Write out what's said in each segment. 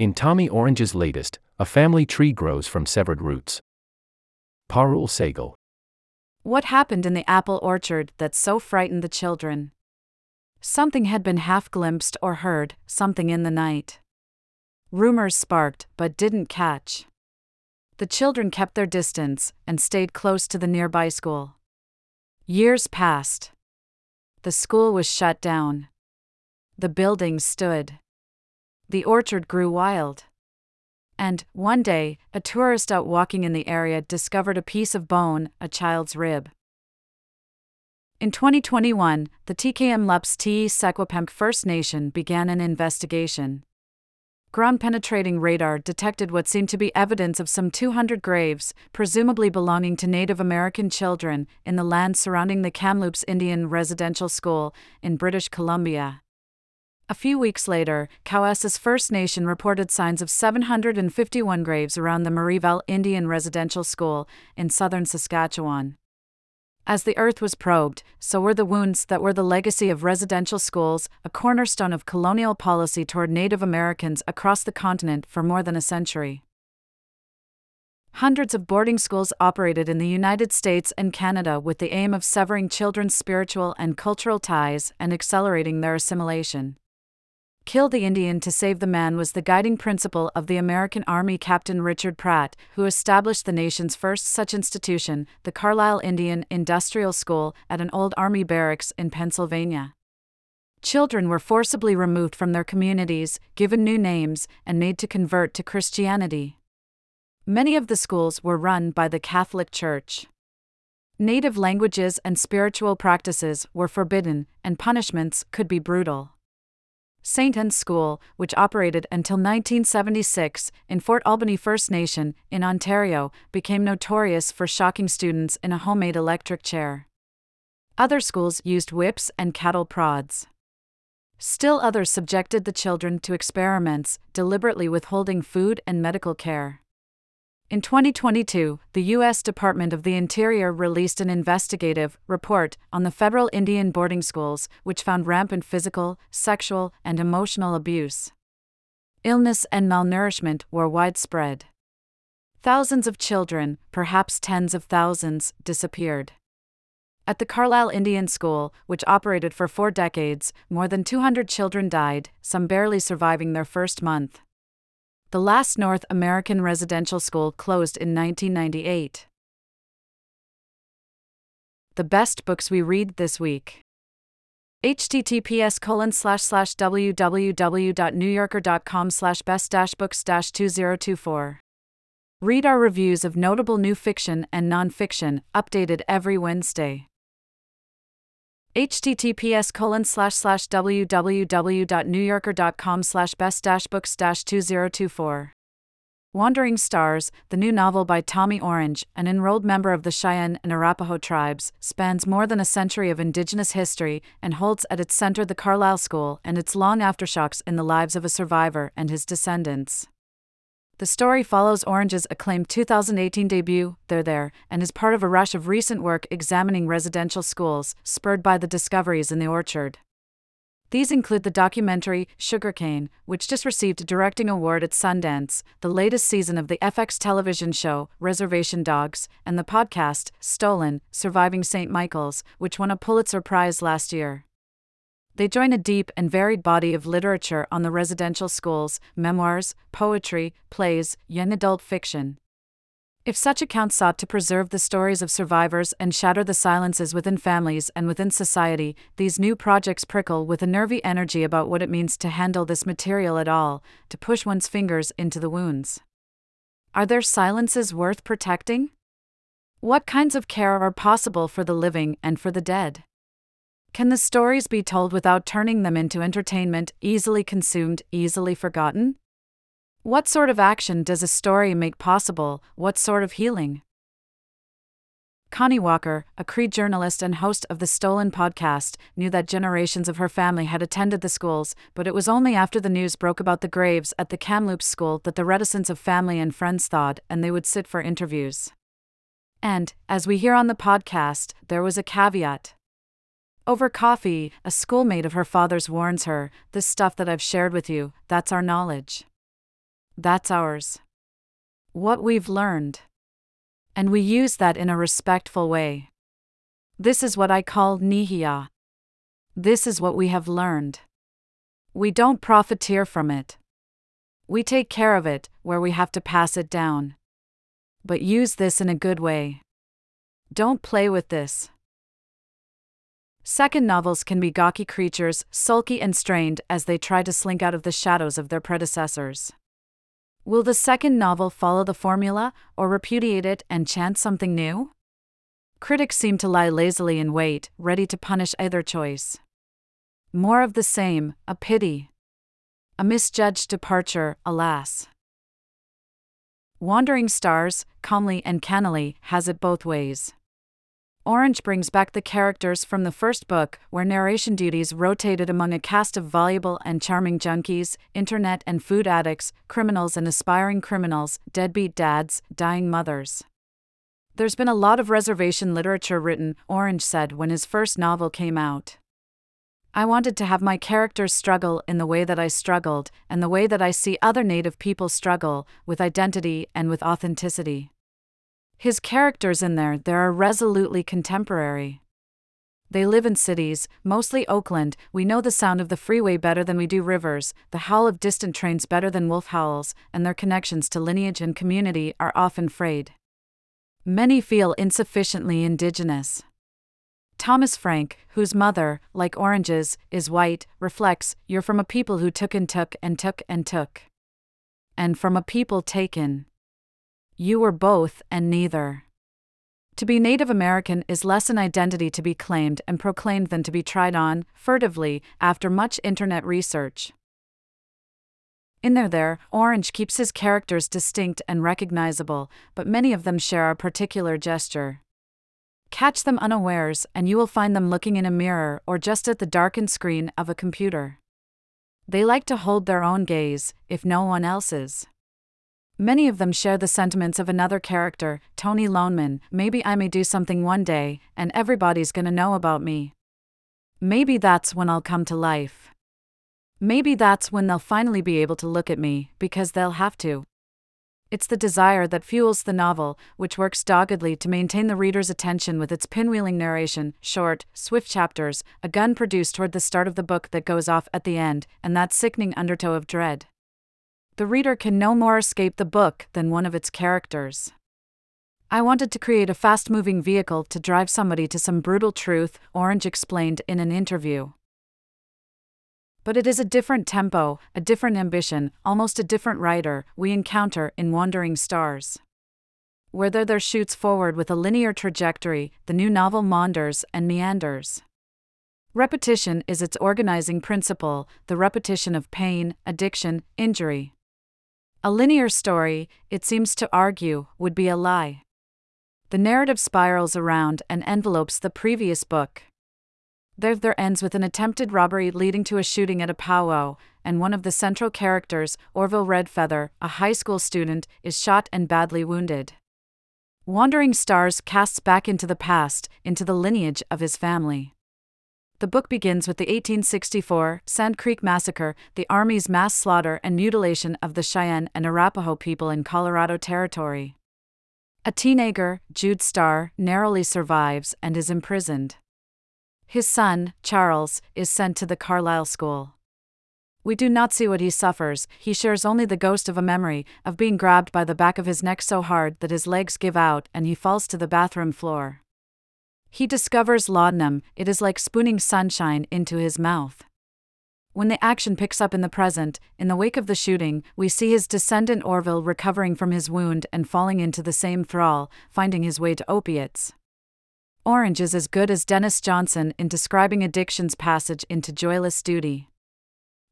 In Tommy Orange's latest, a family tree grows from severed roots. Parul Sehgal. What happened in the apple orchard that so frightened the children? Something had been half glimpsed or heard, something in the night. Rumors sparked, but didn't catch. The children kept their distance and stayed close to the nearby school. Years passed. The school was shut down. The buildings stood. The orchard grew wild. And, one day, a tourist out walking in the area discovered a piece of bone, a child's rib. In 2021, the Tk'emlúps te Secwépemc First Nation began an investigation. Ground penetrating radar detected what seemed to be evidence of some 200 graves, presumably belonging to Native American children, in the land surrounding the Kamloops Indian Residential School in British Columbia. A few weeks later, Cowessess First Nation reported signs of 751 graves around the Marieval Indian Residential School in southern Saskatchewan. As the earth was probed, so were the wounds that were the legacy of residential schools, a cornerstone of colonial policy toward Native Americans across the continent for more than a century. Hundreds of boarding schools operated in the United States and Canada with the aim of severing children's spiritual and cultural ties and accelerating their assimilation. Kill the Indian to save the man was the guiding principle of the American Army Captain Richard Pratt, who established the nation's first such institution, the Carlisle Indian Industrial School, at an old Army barracks in Pennsylvania. Children were forcibly removed from their communities, given new names, and made to convert to Christianity. Many of the schools were run by the Catholic Church. Native languages and spiritual practices were forbidden, and punishments could be brutal. St. Anne's School, which operated until 1976 in Fort Albany First Nation in Ontario, became notorious for shocking students in a homemade electric chair. Other schools used whips and cattle prods. Still others subjected the children to experiments, deliberately withholding food and medical care. In 2022, the U.S. Department of the Interior released an investigative report on the federal Indian boarding schools, which found rampant physical, sexual, and emotional abuse. Illness and malnourishment were widespread. Thousands of children, perhaps tens of thousands, disappeared. At the Carlisle Indian School, which operated for four decades, more than 200 children died, some barely surviving their first month. The last North American residential school closed in 1998. The best books we read this week. https colon slash slash www.newyorker.com slash best dash books dash 2024. Read our reviews of notable new fiction and nonfiction, updated every Wednesday https colon slash slash www.newyorker.com slash best dash books dash 2024 wandering stars the new novel by tommy orange an enrolled member of the cheyenne and arapaho tribes spans more than a century of indigenous history and holds at its center the carlisle school and its long aftershocks in the lives of a survivor and his descendants the story follows Orange's acclaimed 2018 debut, They're There, and is part of a rush of recent work examining residential schools, spurred by the discoveries in the orchard. These include the documentary Sugarcane, which just received a directing award at Sundance, the latest season of the FX television show Reservation Dogs, and the podcast Stolen Surviving St. Michael's, which won a Pulitzer Prize last year. They join a deep and varied body of literature on the residential schools, memoirs, poetry, plays, young adult fiction. If such accounts sought to preserve the stories of survivors and shatter the silences within families and within society, these new projects prickle with a nervy energy about what it means to handle this material at all, to push one's fingers into the wounds. Are there silences worth protecting? What kinds of care are possible for the living and for the dead? Can the stories be told without turning them into entertainment, easily consumed, easily forgotten? What sort of action does a story make possible? What sort of healing? Connie Walker, a Cree journalist and host of the Stolen podcast, knew that generations of her family had attended the schools, but it was only after the news broke about the graves at the Kamloops school that the reticence of family and friends thawed and they would sit for interviews. And, as we hear on the podcast, there was a caveat. Over coffee, a schoolmate of her father's warns her this stuff that I've shared with you, that's our knowledge. That's ours. What we've learned. And we use that in a respectful way. This is what I call nihia. This is what we have learned. We don't profiteer from it. We take care of it where we have to pass it down. But use this in a good way. Don't play with this. Second novels can be gawky creatures, sulky and strained as they try to slink out of the shadows of their predecessors. Will the second novel follow the formula, or repudiate it and chant something new? Critics seem to lie lazily in wait, ready to punish either choice. More of the same, a pity. A misjudged departure, alas. Wandering Stars, calmly and cannily, has it both ways. Orange brings back the characters from the first book, where narration duties rotated among a cast of voluble and charming junkies, internet and food addicts, criminals and aspiring criminals, deadbeat dads, dying mothers. There's been a lot of reservation literature written, Orange said when his first novel came out. I wanted to have my characters struggle in the way that I struggled, and the way that I see other Native people struggle, with identity and with authenticity. His characters in there there are resolutely contemporary. They live in cities, mostly Oakland. We know the sound of the freeway better than we do rivers, the howl of distant trains better than wolf howls, and their connections to lineage and community are often frayed. Many feel insufficiently indigenous. Thomas Frank, whose mother, like Orange's, is white, reflects You're from a people who took and took and took and took. And from a people taken. You were both and neither. To be Native American is less an identity to be claimed and proclaimed than to be tried on, furtively, after much internet research. In there, there, Orange keeps his characters distinct and recognizable, but many of them share a particular gesture. Catch them unawares, and you will find them looking in a mirror or just at the darkened screen of a computer. They like to hold their own gaze, if no one else's. Many of them share the sentiments of another character, Tony Loneman. Maybe I may do something one day, and everybody's gonna know about me. Maybe that's when I'll come to life. Maybe that's when they'll finally be able to look at me, because they'll have to. It's the desire that fuels the novel, which works doggedly to maintain the reader's attention with its pinwheeling narration, short, swift chapters, a gun produced toward the start of the book that goes off at the end, and that sickening undertow of dread the reader can no more escape the book than one of its characters. I wanted to create a fast moving vehicle to drive somebody to some brutal truth, Orange explained in an interview. But it is a different tempo, a different ambition, almost a different writer we encounter in Wandering Stars. Whether there shoots forward with a linear trajectory, the new novel maunders and meanders. Repetition is its organizing principle, the repetition of pain, addiction, injury. A linear story, it seems to argue, would be a lie. The narrative spirals around and envelopes the previous book. There, there ends with an attempted robbery leading to a shooting at a powwow, and one of the central characters, Orville Redfeather, a high school student, is shot and badly wounded. Wandering Stars casts back into the past, into the lineage of his family. The book begins with the 1864 Sand Creek Massacre, the Army's mass slaughter and mutilation of the Cheyenne and Arapaho people in Colorado Territory. A teenager, Jude Starr, narrowly survives and is imprisoned. His son, Charles, is sent to the Carlisle School. We do not see what he suffers, he shares only the ghost of a memory of being grabbed by the back of his neck so hard that his legs give out and he falls to the bathroom floor. He discovers laudanum, it is like spooning sunshine into his mouth. When the action picks up in the present, in the wake of the shooting, we see his descendant Orville recovering from his wound and falling into the same thrall, finding his way to opiates. Orange is as good as Denis Johnson in describing addiction's passage into joyless duty.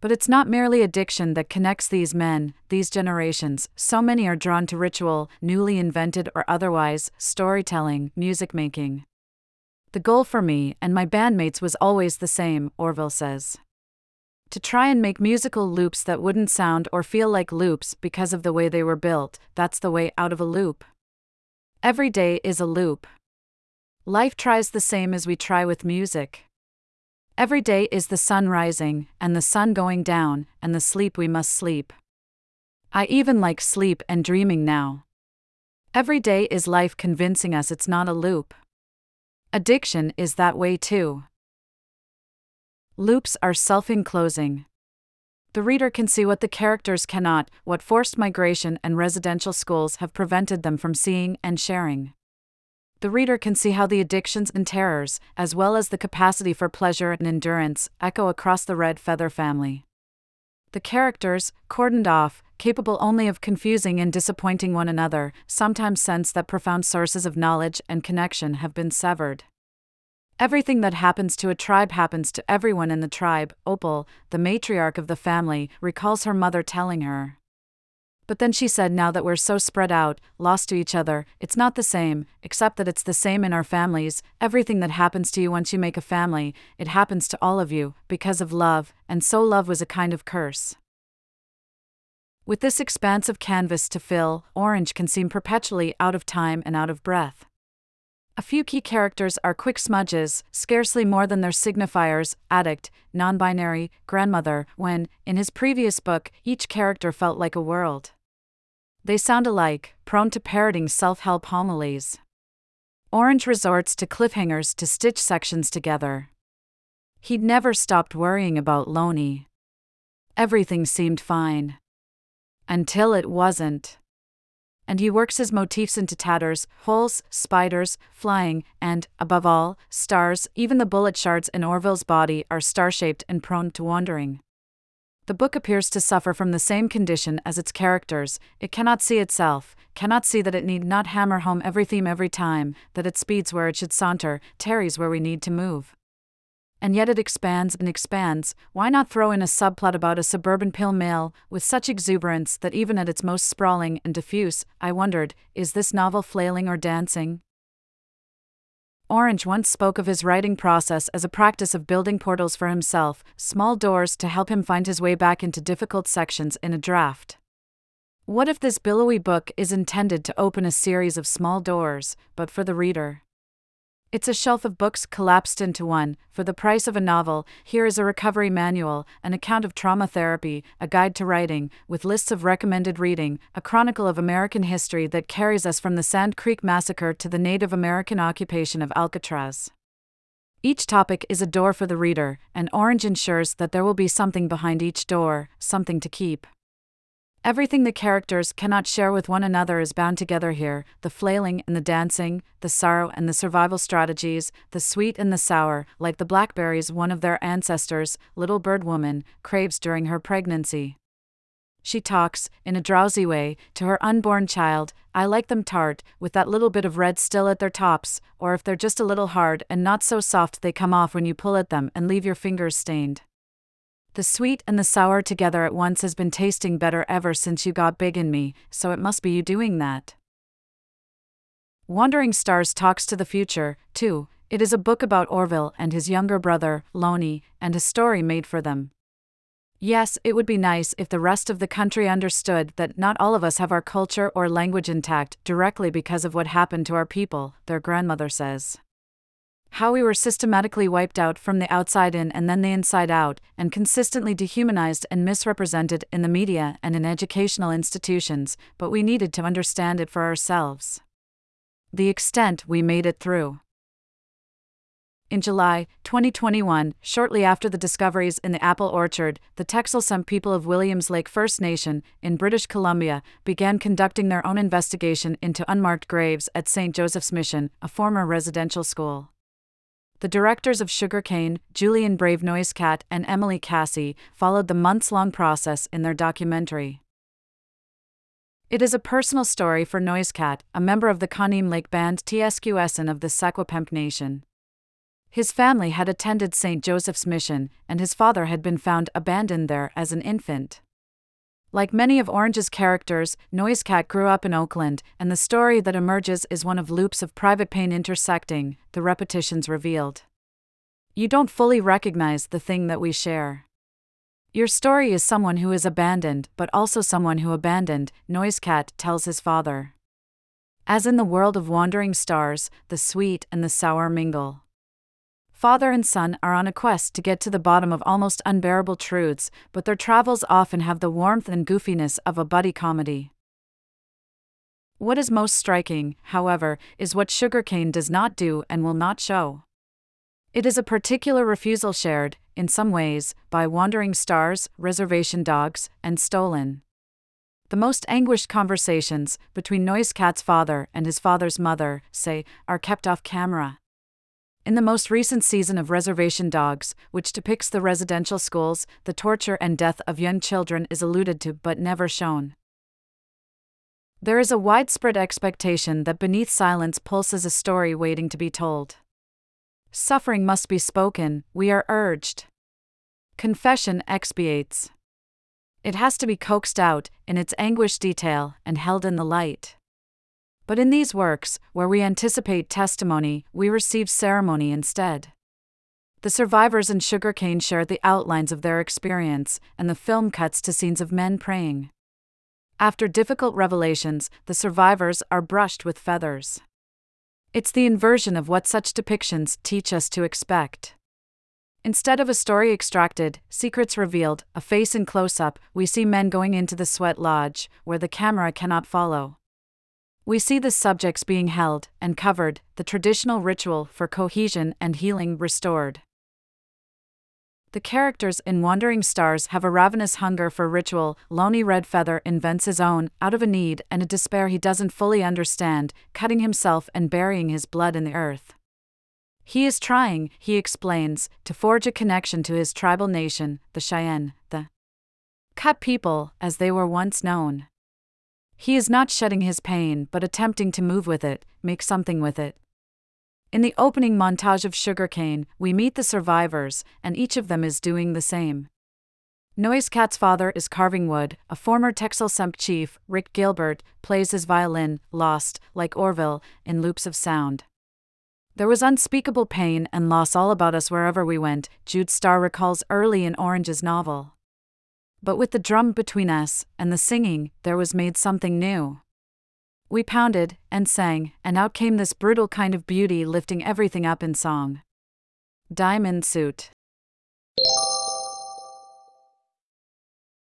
But it's not merely addiction that connects these men, these generations, so many are drawn to ritual, newly invented or otherwise, storytelling, music making. The goal for me and my bandmates was always the same, Orville says. To try and make musical loops that wouldn't sound or feel like loops because of the way they were built, that's the way out of a loop. Every day is a loop. Life tries the same as we try with music. Every day is the sun rising, and the sun going down, and the sleep we must sleep. I even like sleep and dreaming now. Every day is life convincing us it's not a loop. Addiction is that way too. Loops are self enclosing. The reader can see what the characters cannot, what forced migration and residential schools have prevented them from seeing and sharing. The reader can see how the addictions and terrors, as well as the capacity for pleasure and endurance, echo across the Redfeather family. The characters, cordoned off, capable only of confusing and disappointing one another, sometimes sense that profound sources of knowledge and connection have been severed. Everything that happens to a tribe happens to everyone in the tribe, Opal, the matriarch of the family, recalls her mother telling her. But then she said, Now that we're so spread out, lost to each other, it's not the same, except that it's the same in our families. Everything that happens to you once you make a family, it happens to all of you, because of love, and so love was a kind of curse. With this expansive canvas to fill, Orange can seem perpetually out of time and out of breath. A few key characters are quick smudges, scarcely more than their signifiers addict, non binary, grandmother, when, in his previous book, each character felt like a world. They sound alike, prone to parroting self help homilies. Orange resorts to cliffhangers to stitch sections together. He'd never stopped worrying about Loney. Everything seemed fine. Until it wasn't and he works his motifs into tatters, holes, spiders, flying, and, above all, stars. Even the bullet shards in Orville's body are star shaped and prone to wandering. The book appears to suffer from the same condition as its characters it cannot see itself, cannot see that it need not hammer home every theme every time, that it speeds where it should saunter, tarries where we need to move and yet it expands and expands, why not throw in a subplot about a suburban pill mill with such exuberance that even at its most sprawling and diffuse, I wondered, is this novel flailing or dancing? Orange once spoke of his writing process as a practice of building portals for himself, small doors to help him find his way back into difficult sections in a draft. What if this billowy book is intended to open a series of small doors, but for the reader? It's a shelf of books collapsed into one. For the price of a novel, here is a recovery manual, an account of trauma therapy, a guide to writing, with lists of recommended reading, a chronicle of American history that carries us from the Sand Creek Massacre to the Native American occupation of Alcatraz. Each topic is a door for the reader, and Orange ensures that there will be something behind each door, something to keep. Everything the characters cannot share with one another is bound together here the flailing and the dancing, the sorrow and the survival strategies, the sweet and the sour, like the blackberries one of their ancestors, Little Bird Woman, craves during her pregnancy. She talks, in a drowsy way, to her unborn child I like them tart, with that little bit of red still at their tops, or if they're just a little hard and not so soft they come off when you pull at them and leave your fingers stained. The sweet and the sour together at once has been tasting better ever since you got big in me, so it must be you doing that. Wandering Stars talks to the future, too. It is a book about Orville and his younger brother, Loney, and a story made for them. Yes, it would be nice if the rest of the country understood that not all of us have our culture or language intact directly because of what happened to our people, their grandmother says how we were systematically wiped out from the outside in and then the inside out, and consistently dehumanized and misrepresented in the media and in educational institutions, but we needed to understand it for ourselves. The extent we made it through. In July 2021, shortly after the discoveries in the apple orchard, the T'exelcemc people of Williams Lake First Nation, in British Columbia, began conducting their own investigation into unmarked graves at St. Joseph's Mission, a former residential school. The directors of Sugarcane, Julian Brave Noisecat, and Emily Kassie, followed the months long process in their documentary. It is a personal story for Noisecat, a member of the Canim Lake Band Tsq'escen of the Secwepemc Nation. His family had attended St. Joseph's Mission, and his father had been found abandoned there as an infant. Like many of Orange's characters, Noisecat grew up in Oakland, and the story that emerges is one of loops of private pain intersecting, the repetitions revealed. You don't fully recognize the thing that we share. Your story is someone who is abandoned, but also someone who abandoned, Noisecat tells his father. As in the world of wandering stars, the sweet and the sour mingle. Father and son are on a quest to get to the bottom of almost unbearable truths, but their travels often have the warmth and goofiness of a buddy comedy. What is most striking, however, is what Sugarcane does not do and will not show. It is a particular refusal shared, in some ways, by Wandering Stars, Reservation Dogs, and Stolen. The most anguished conversations between Noisecat's father and his father's mother, say, are kept off camera. In the most recent season of Reservation Dogs, which depicts the residential schools, the torture and death of young children is alluded to but never shown. There is a widespread expectation that beneath silence pulses a story waiting to be told. Suffering must be spoken, we are urged. Confession expiates. It has to be coaxed out, in its anguished detail, and held in the light. But in these works, where we anticipate testimony, we receive ceremony instead. The survivors in Sugarcane share the outlines of their experience, and the film cuts to scenes of men praying. After difficult revelations, the survivors are brushed with feathers. It's the inversion of what such depictions teach us to expect. Instead of a story extracted, secrets revealed, a face in close up, we see men going into the sweat lodge, where the camera cannot follow. We see the subjects being held and covered, the traditional ritual for cohesion and healing restored. The characters in Wandering Stars have a ravenous hunger for ritual. Loney Redfeather invents his own, out of a need and a despair he doesn't fully understand, cutting himself and burying his blood in the earth. He is trying, he explains, to forge a connection to his tribal nation, the Cheyenne, the cut people, as they were once known. He is not shedding his pain but attempting to move with it, make something with it. In the opening montage of Sugarcane, we meet the survivors, and each of them is doing the same. Noisecat's father is carving wood, a former T'exelcemc chief, Rick Gilbert, plays his violin, lost, like Orville, in loops of sound. There was unspeakable pain and loss all about us wherever we went, Jude Starr recalls early in Orange's novel. But with the drum between us, and the singing, there was made something new. We pounded and sang, and out came this brutal kind of beauty lifting everything up in song. Diamond Suit.